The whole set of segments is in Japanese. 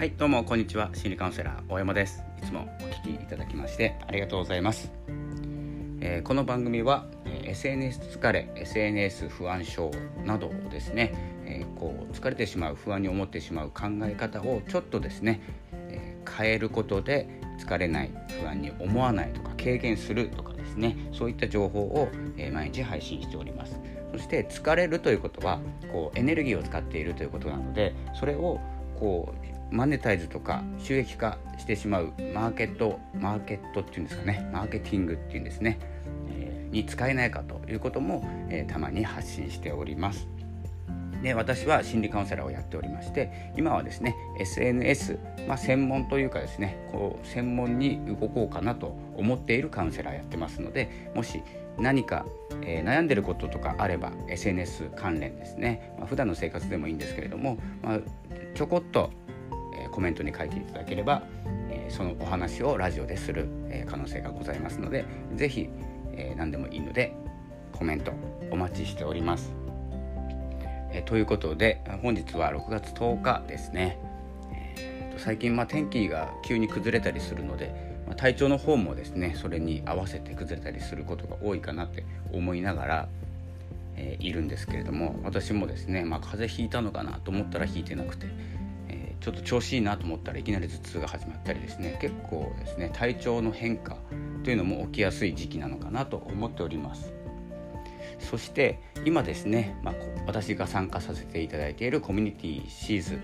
はいどうもこんにちは。心理カウンセラー大山です。いつもお聞きいただきましてありがとうございます、えー、この番組は、え、SNS 疲れ SNS 不安症などをですね、えー、こう疲れてしまう不安に思ってしまう考え方をちょっとですね、え変えることで疲れない不安に思わないとか軽減するとかですねそういった情報を、え毎日配信しております。そして疲れるということはこうエネルギーを使っているということなのでそれをこうマネタイズとか収益化してしまうマーケットマーケットっていうんですかねマーケティングっていうんですね、えー、に使えないかということも、えー、たまに発信しております。で私は心理カウンセラーをやっておりまして今はですね SNS、まあ、専門というかですねこう専門に動こうかなと思っているカウンセラーやってますのでもし何か、えー、悩んでることとかあれば SNS 関連ですね、まあ、普段の生活でもいいんですけれども、まあ、ちょこっと、え、コメントに書いていただければ、えー、そのお話をラジオでする、え可能性がございますので是非、え何でもいいのでコメントお待ちしております。えということで本日は6月10日ですね、えー、と最近まあ天気が急に崩れたりするのでま、体調の方もですねそれに合わせて崩れたりすることが多いかなって思いながら、え、いるんですけれども私もですね、まあ、風邪ひいたのかなと思ったらひいてなくて、ちょっと調子いいなと思ったらいきなり頭痛が始まったりですね結構ですね体調の変化というのも起きやすい時期なのかなと思っております。そして今ですね、まあ、私が参加させていただいているコミュニティシーズ、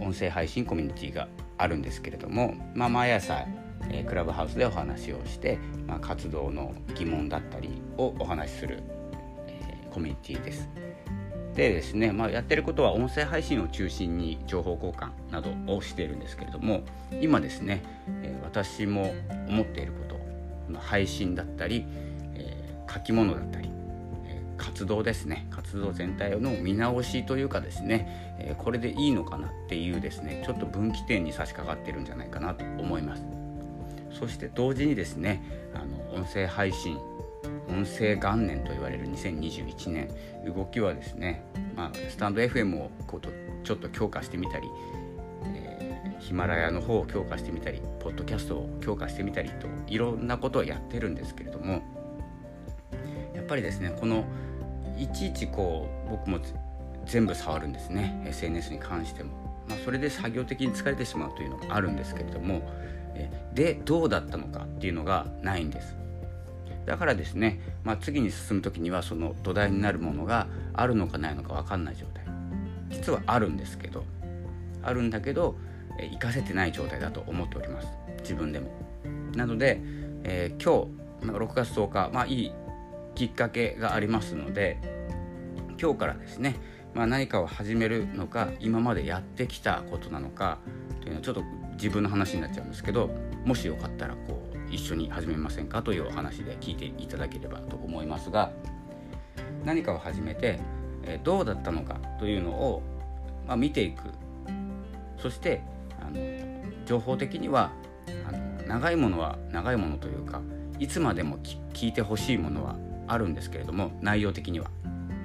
音声配信コミュニティがあるんですけれども、まあ、毎朝クラブハウスでお話をして、まあ、活動の疑問だったりをお話しする、コミュニティです。でですね、まあ、やってることは音声配信を中心に情報交換などをしているんですけれども今ですね、え、私も思っていること配信だったり、え、書き物だったり、え、活動ですね活動全体の見直しというかですね、えこれでいいのかなっていうですねちょっと分岐点に差し掛かってるんじゃないかなと思います。そして同時にですねあの音声配信音声元年と言われる2021年。動きはですね、まあ、スタンド FM をこうとちょっと強化してみたり、えー、ヒマラヤの方を強化してみたりポッドキャストを強化してみたりといろんなことをやってるんですけれどもやっぱりですねこのいちいちこう僕も全部触るんですね SNS に関しても、まあ、それで作業的に疲れてしまうというのがあるんですけれどもでどうだったのかっていうのがないんです。だからですね、まあ、次に進む時にはその土台になるものがあるのかないのか分かんない状態。実はあるんですけどあるんだけど活かせてない状態だと思っております。自分でも。なので、えー、今日6月10日まあいいきっかけがありますので今日からですね、まあ、何かを始めるのか今までやってきたことなのかというのはちょっと自分の話になっちゃうんですけどもしよかったらこう一緒に始めませんかというお話で聞いていただければと思いますが何かを始めて、えどうだったのかというのを、ま、見ていくそしてあの情報的にはあの長いものは長いものというかいつまでも聞いてほしいものはあるんですけれども内容的には。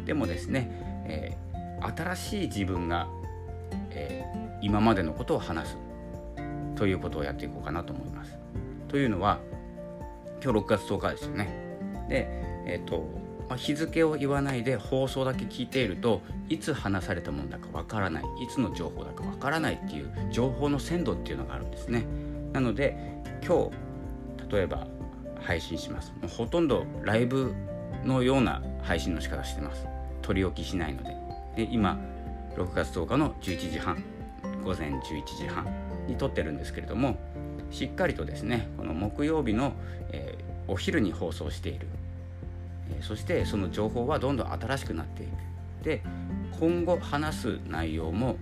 でもですね、えー、新しい自分が、えー、今までのことを話すということをやっていこうかなと思います。というのは今日6月10日ですよね。で、えっ、ー、とまあ、日付を言わないで放送だけ聞いているといつ話されたものだかわからないいつの情報だかわからないっていう情報の鮮度っていうのがあるんですね。なので今日例えば配信します。もうほとんどライブのような配信の仕方してます。取り置きしないので。で今6月10日の11時半午前11時半に撮ってるんですけれどもしっかりとですねこの木曜日の、えー、お昼に放送している、えー、そしてその情報はどんどん新しくなっていく。で今後話す内容も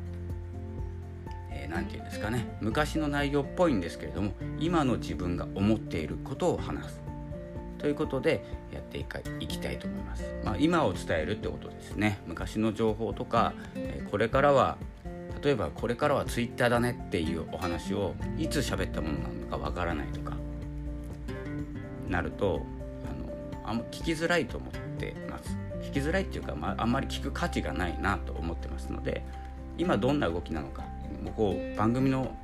何、えー、て言うんですかね昔の内容っぽいんですけれども今の自分が思っていることを話す。ということでやっていきたいと思います。まあ、今を伝えるってことですね。昔の情報とか、えこれからは例えばこれからはツイッターだねっていうお話をいつ喋ったものなのかわからないとかなるとあのあん聞きづらいと思ってます。聞きづらいっていうか、まあ、あんまり聞く価値がないなと思ってますので今どんな動きなのかこう番組の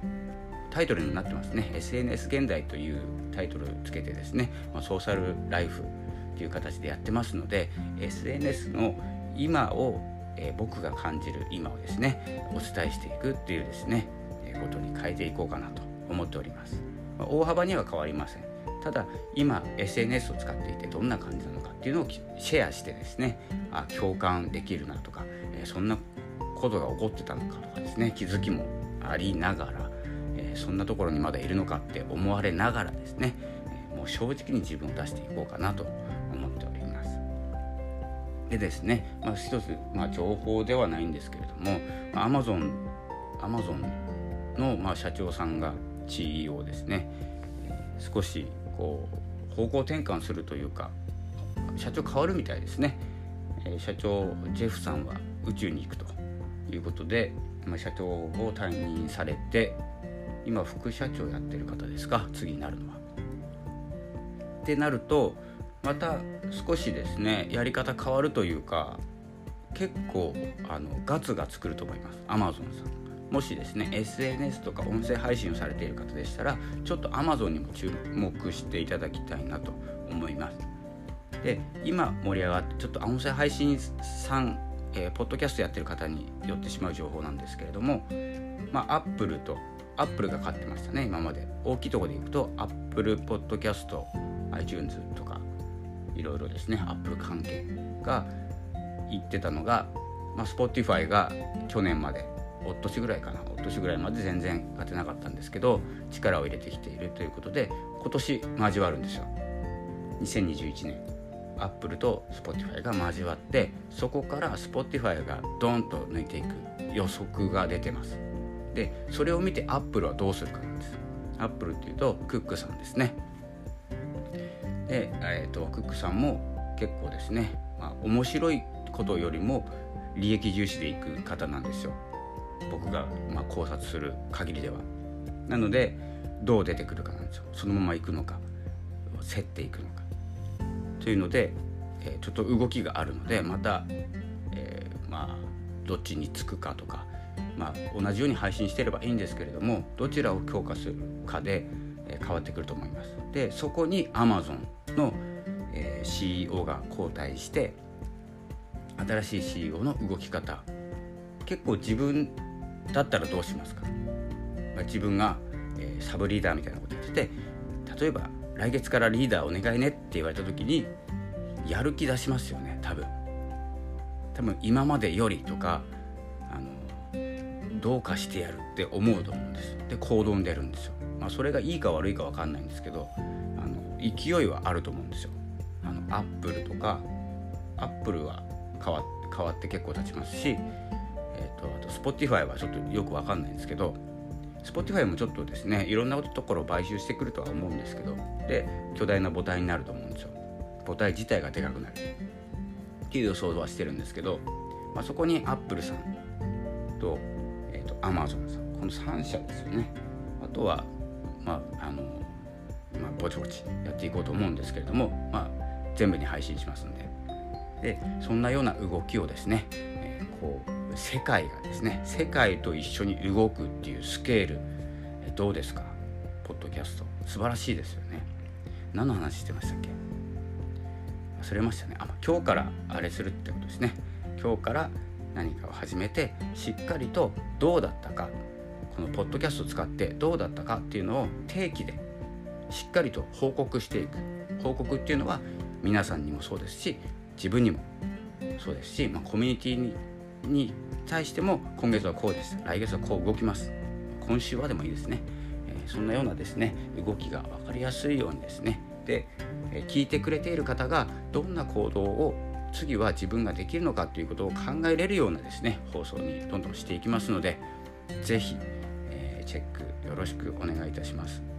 タイトルになってますね。SNS 現代というタイトルつけてですね、まあ、ソーシャルライフという形でやってますので SNS の今を、えー、僕が感じる今をですねお伝えしていくっていうですね、えー、ことに変えていこうかなと思っております、まあ、大幅には変わりませんただ今 SNS を使っていてどんな感じなのかっていうのをシェアしてですねあ共感できるなとか、えー、そんなことが起こってたのかとかですね気づきもありながらえそんなところにまだいるのかって思われながらですね、えもう正直に自分を出していこうかなと思っております。でですね、まあ、一つ、まあ、情報ではないんですけれども、まあ、Amazon, Amazon の、まあ、社長さんが CEO ですね、少しこう方向転換するというか社長変わるみたいですね、え、社長ジェフさんは宇宙に行くということで、まあ、社長を退任されて今副社長やってる方ですか？次になるのは。ってなるとまた少しですねやり方変わるというか結構あのガツが作ると思います Amazon さん。もしですね SNS とか音声配信をされている方でしたらちょっと Amazon にも注目していただきたいなと思います。で今盛り上がってちょっと音声配信さん、えー、ポッドキャストやってる方によってしまう情報なんですけれどもまあ Apple とアップルが勝ってましたね今まで大きいところでいくとアップルポッドキャスト iTunes とかいろいろですねアップル関係が言ってたのが、まあ、Spotify が去年までおとしぐらいかなおとしぐらいまで全然勝てなかったんですけど力を入れてきているということで今年交わるんですよ。2021年アップルと Spotify が交わってそこから Spotify がドンと抜いていく予測が出てます。でそれを見てアップルはどうするかなんです。アップルっていうとクックさんですね。で、えーと、クックさんも結構ですね、まあ、面白いことよりも利益重視でいく方なんですよ。僕がま考察する限りでは。なのでどう出てくるかなんですよ。そのまま行くのか競っていくのか。というので、えー、ちょっと動きがあるのでまた、えー、まあどっちにつくかとかまあ、同じように配信してればいいんですけれどもどちらを強化するかで、え変わってくると思います。でそこに Amazon、CEO が交代して新しい CEO の動き方。結構自分だったらどうしますか、まあ、自分が、えー、サブリーダーみたいなこと言ってて例えば来月からリーダーお願いねって言われた時にやる気出しますよね多分。多分今までよりとかあのどうかしてやるって思うと思うんです。で行動に出るんですよ、まあ、それがいいか悪いか分かんないんですけどあの勢いはあると思うんですよ。あのアップルとかアップルは変わ変わって結構経ちますし、えーと、あと Spotify はちょっとよく分かんないんですけど Spotify もちょっとですねいろんなところを買収してくるとは思うんですけどで巨大な母体になると思うんですよ。母体自体がでかくなる。っていう予想はしてるんですけど、まあ、そこにアップルさんとアマゾンさんこの3社ですよね。あとはまああのまあぼちぼちやっていこうと思うんですけれどもまあ全部に配信しますんで。でそんなような動きをですね、えー、こう世界がですね世界と一緒に動くっていうスケール、えー、どうですか？ポッドキャスト。素晴らしいですよね。何の話してましたっけ？忘れましたね。あ今日からあれするってことですね。今日から何かを始めてしっかりとどうだったかこのポッドキャストを使ってどうだったかっていうのを定期でしっかりと報告していく。報告っていうのは皆さんにもそうですし自分にもそうですし、まあ、コミュニティにに対しても今月はこうです来月はこう動きます今週はでもいいですね、えー、そんなようなですね動きが分かりやすいようにですねで、えー、聞いてくれている方がどんな行動を次は自分ができるのかということを考えれるようなですね放送にどんどんしていきますので是非、えー、チェックよろしくお願いいたします。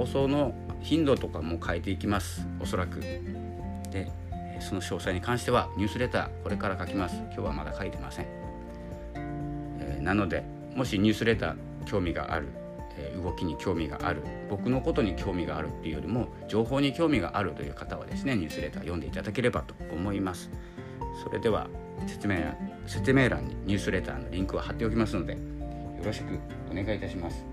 放送の頻度とかも変えていきます。おそらく。でその詳細に関してはニュースレターこれから書きます。今日はまだ書いてません、えー、なのでもしニュースレター興味があるえ動きに興味がある僕のことに興味があるっていうよりも情報に興味があるという方はですねニュースレター読んでいただければと思います。それでは説明説明欄にニュースレターのリンクを貼っておきますのでよろしくお願いいたします。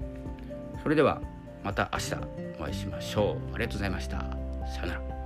それではまた明日お会いしましょう。ありがとうございました。さようなら。